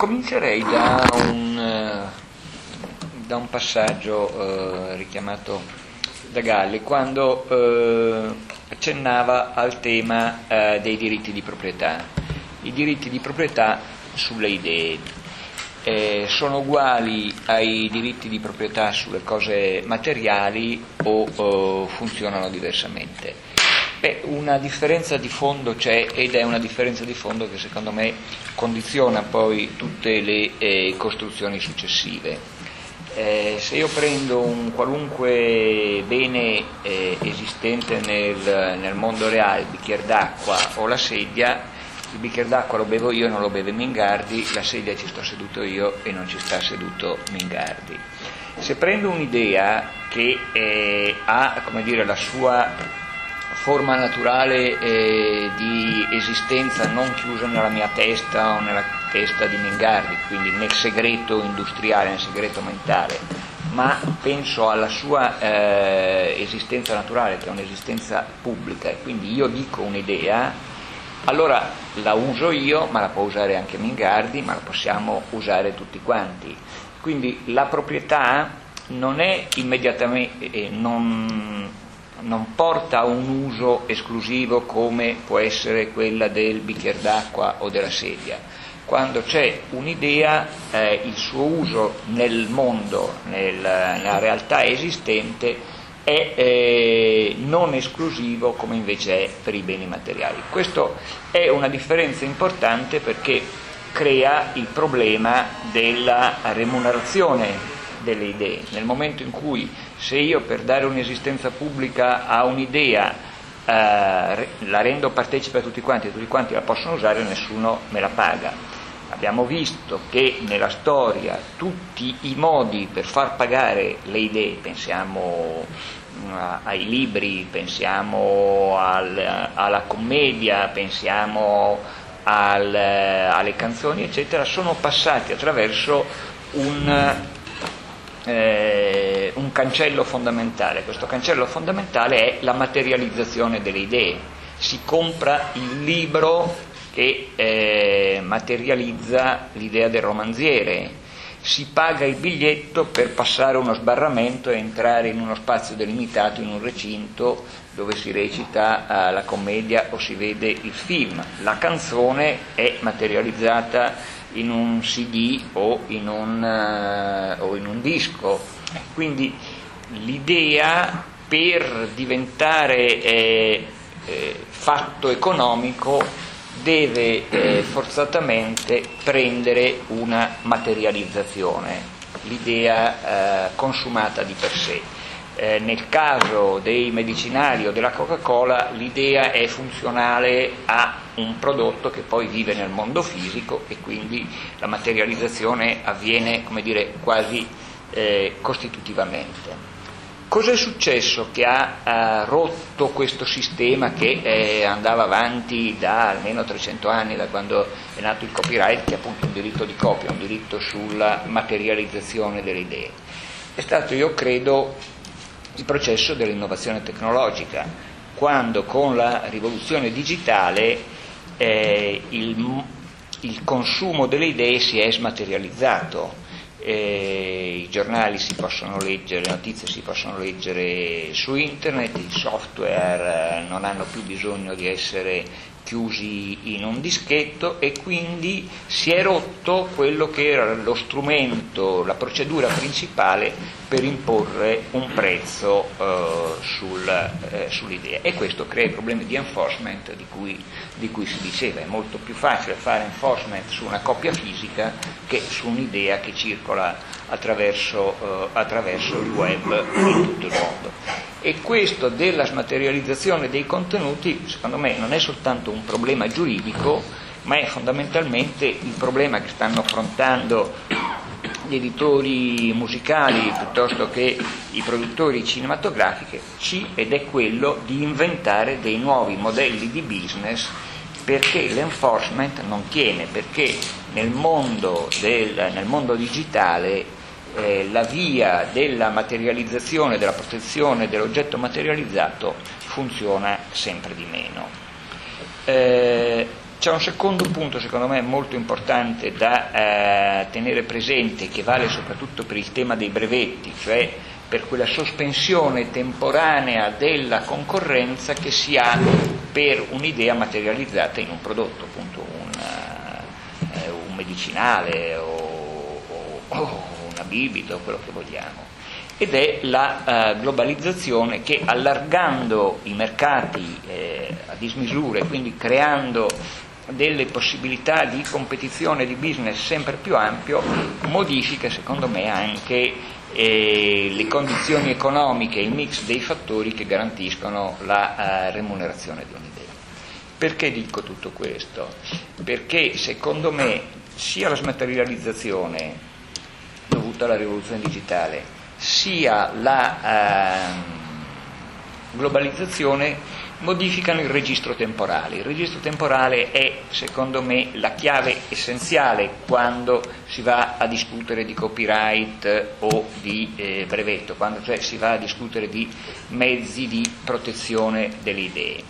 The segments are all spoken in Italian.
comincerei da un, uh, da un passaggio uh, richiamato da Galli quando uh, accennava al tema dei diritti di proprietà. I diritti di proprietà sulle idee eh, sono uguali ai diritti di proprietà sulle cose materiali o, o funzionano diversamente. Beh, una differenza di fondo c'è ed è una differenza di fondo che secondo me condiziona poi tutte le eh, costruzioni successive. Eh, se io prendo un qualunque bene eh, esistente nel, nel, mondo reale, il bicchiere d'acqua o la sedia, il bicchiere d'acqua lo bevo io e non lo beve Mingardi, la sedia ci sto seduto io e non ci sta seduto Mingardi. Se prendo un'idea che eh, ha dire, la sua forma naturale eh, di esistenza non chiusa nella mia testa o nella testa di Mingardi, quindi nel segreto industriale, nel segreto mentale, ma penso alla sua eh, esistenza naturale, che è un'esistenza pubblica, e quindi io dico un'idea, allora la uso io, ma la può usare anche Mingardi, ma la possiamo usare tutti quanti. Quindi la proprietà non è immediatamente, eh, non, non porta a un uso esclusivo come può essere quella del bicchiere d'acqua o della sedia. Quando c'è un'idea, eh, il suo uso nel mondo, nel, nella realtà esistente, è eh, non esclusivo come invece è per i beni materiali. Questa è una differenza importante perché crea il problema della remunerazione delle idee. Nel momento in cui se io per dare un'esistenza pubblica a un'idea eh, la rendo partecipe a tutti quanti e tutti quanti la possono usare, nessuno me la paga. Abbiamo visto che nella storia tutti i modi per far pagare le idee, pensiamo mm, ai libri, pensiamo al, alla commedia, pensiamo al, alle canzoni, eccetera, sono passati attraverso un eh, un cancello fondamentale. Questo cancello fondamentale è la materializzazione delle idee. Si compra il libro che eh, materializza l'idea del romanziere, si paga il biglietto per passare uno sbarramento e entrare in uno spazio delimitato, in un recinto dove si recita eh, la commedia o si vede il film. La canzone è materializzata in un CD o in un, uh, o in un disco. Quindi l'idea per diventare eh, eh, fatto economico deve eh, forzatamente prendere una materializzazione, l'idea eh, consumata di per sé. Eh, nel caso dei medicinali o della Coca-Cola l'idea è funzionale a un prodotto che poi vive nel mondo fisico e quindi la materializzazione avviene dire, quasi eh, costitutivamente. Cos'è successo che ha eh, rotto questo sistema che eh, andava avanti da almeno 300 anni, da quando è nato il copyright, che è appunto un diritto di copia, un diritto sulla materializzazione delle idee? È stato, io credo, il processo dell'innovazione tecnologica, quando con la rivoluzione digitale eh, il, il, consumo delle idee si è smaterializzato. Eh, I giornali si possono leggere, le notizie si possono leggere su internet, i software eh, non hanno più bisogno di essere chiusi in un dischetto e quindi si è rotto quello che era lo strumento, la procedura principale per imporre un prezzo eh, sul, eh, sull'idea e questo crea i problemi di enforcement di cui, di cui, si diceva, è molto più facile fare enforcement su una coppia fisica che su un'idea che circola attraverso, eh, attraverso il web in tutto il mondo. E questo della smaterializzazione dei contenuti, secondo me, non è soltanto un problema giuridico, ma è fondamentalmente il problema che stanno affrontando gli editori musicali piuttosto che i produttori cinematografici ed è quello di inventare dei nuovi modelli di business perché l'enforcement non tiene, perché nel mondo, del, nel mondo digitale eh, la via della materializzazione, della protezione dell'oggetto materializzato funziona sempre di meno. Eh, C'è un secondo punto secondo me molto importante da eh, tenere presente che vale soprattutto per il tema dei brevetti, cioè per quella sospensione temporanea della concorrenza che si ha per un'idea materializzata in un prodotto, appunto un, eh, un medicinale o, o, o, una bibita o quello che vogliamo. Ed è la eh, globalizzazione che allargando i mercati eh, a dismisure, quindi creando delle possibilità di competizione di business sempre più ampio, modifica secondo me anche e le condizioni economiche, il mix dei fattori che garantiscono la uh, remunerazione di un'idea. Perché dico tutto questo? Perché secondo me sia la smaterializzazione dovuta alla rivoluzione digitale, sia la uh, globalizzazione modificano il registro temporale. Il registro temporale è, secondo me, la chiave essenziale quando si va a discutere di copyright o di eh, brevetto, quando cioè si va a discutere di mezzi di protezione delle idee.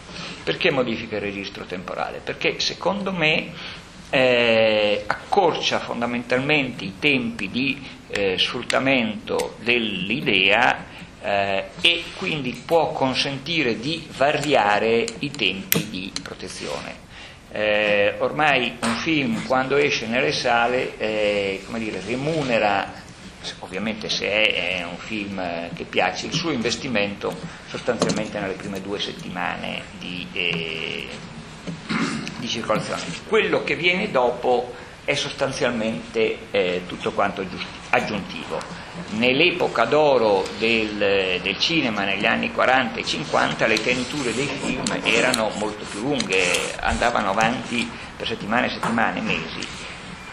Perché modifica il registro temporale? Perché, secondo me, eh, accorcia fondamentalmente i tempi di eh, sfruttamento dell'idea eh, e quindi può consentire di variare i tempi di protezione. Eh, ormai un film quando esce nelle sale eh, dire, remunera, ovviamente se è, è, un film che piace, il suo investimento sostanzialmente nelle prime due settimane di, eh, di circolazione. Quello che viene dopo è sostanzialmente eh, tutto quanto aggiuntivo nell'epoca d'oro del, del, cinema, negli anni 40 e 50, le teniture dei film erano molto più lunghe, andavano avanti per settimane e settimane, mesi.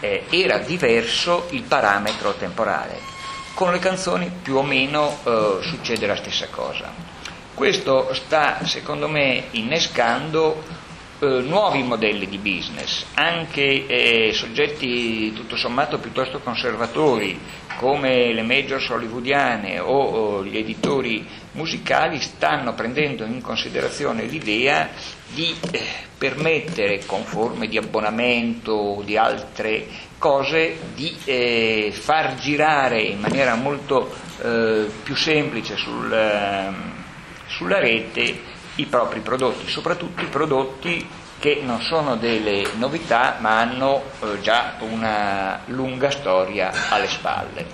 Eh, era diverso il parametro temporale. Con le canzoni più o meno eh, succede la stessa cosa. Questo sta, secondo me, innescando eh, nuovi modelli di business, anche eh, soggetti tutto sommato piuttosto conservatori come le majors hollywoodiane o, o gli editori musicali stanno prendendo in considerazione l'idea di eh, permettere con forme di abbonamento o di altre cose di eh, far girare in maniera molto eh, più semplice sul, ehm, sulla rete i propri prodotti, soprattutto i prodotti che non sono delle novità ma hanno eh, già una lunga storia alle spalle.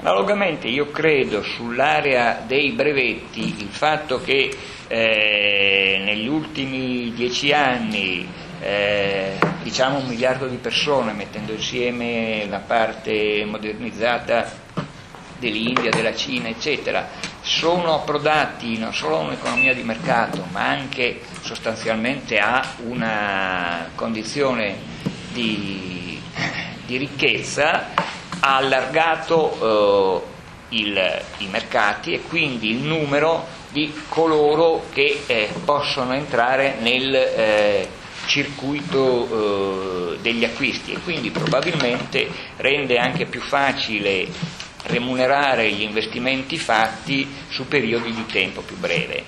Analogamente io credo sull'area dei brevetti il fatto che eh, negli ultimi dieci anni eh, diciamo un miliardo di persone mettendo insieme la parte modernizzata dell'India, della Cina, eccetera, sono approdati non solo a un'economia di mercato, ma anche sostanzialmente a una condizione di, di ricchezza, ha allargato eh, il, i mercati e quindi il numero di coloro che eh, possono entrare nel eh, circuito eh, degli acquisti e quindi probabilmente rende anche più facile remunerare gli investimenti fatti su periodi di tempo più breve.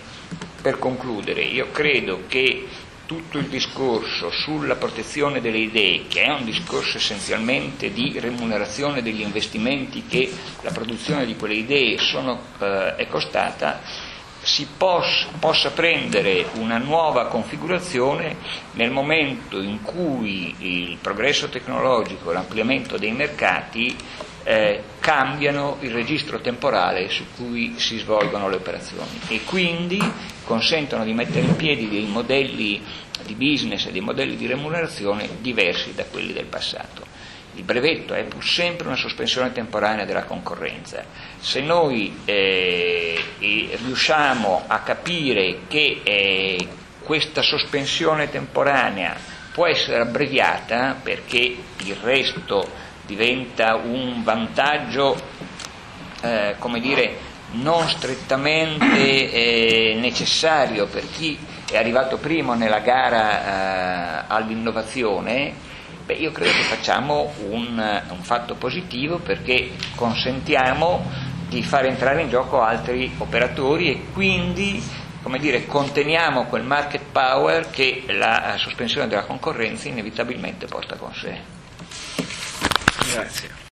Per concludere, io credo che tutto il discorso sulla protezione delle idee, che è un discorso essenzialmente di remunerazione degli investimenti che la produzione di quelle idee sono, eh, è costata, si possa, possa prendere una nuova configurazione nel momento in cui il progresso tecnologico, l'ampliamento dei mercati eh, cambiano il registro temporale su cui si svolgono le operazioni e quindi consentono di mettere in piedi dei modelli di business e dei modelli di remunerazione diversi da quelli del passato. Il brevetto è pur sempre una sospensione temporanea della concorrenza. Se noi eh, riusciamo a capire che eh, questa sospensione temporanea può essere abbreviata perché il resto diventa un vantaggio, eh, come dire, non strettamente eh, necessario per chi è arrivato primo nella gara eh, all'innovazione, beh, io credo che facciamo un, un fatto positivo perché consentiamo di far entrare in gioco altri operatori e quindi come dire, conteniamo quel market power che la sospensione della concorrenza inevitabilmente porta con sé. Grazie.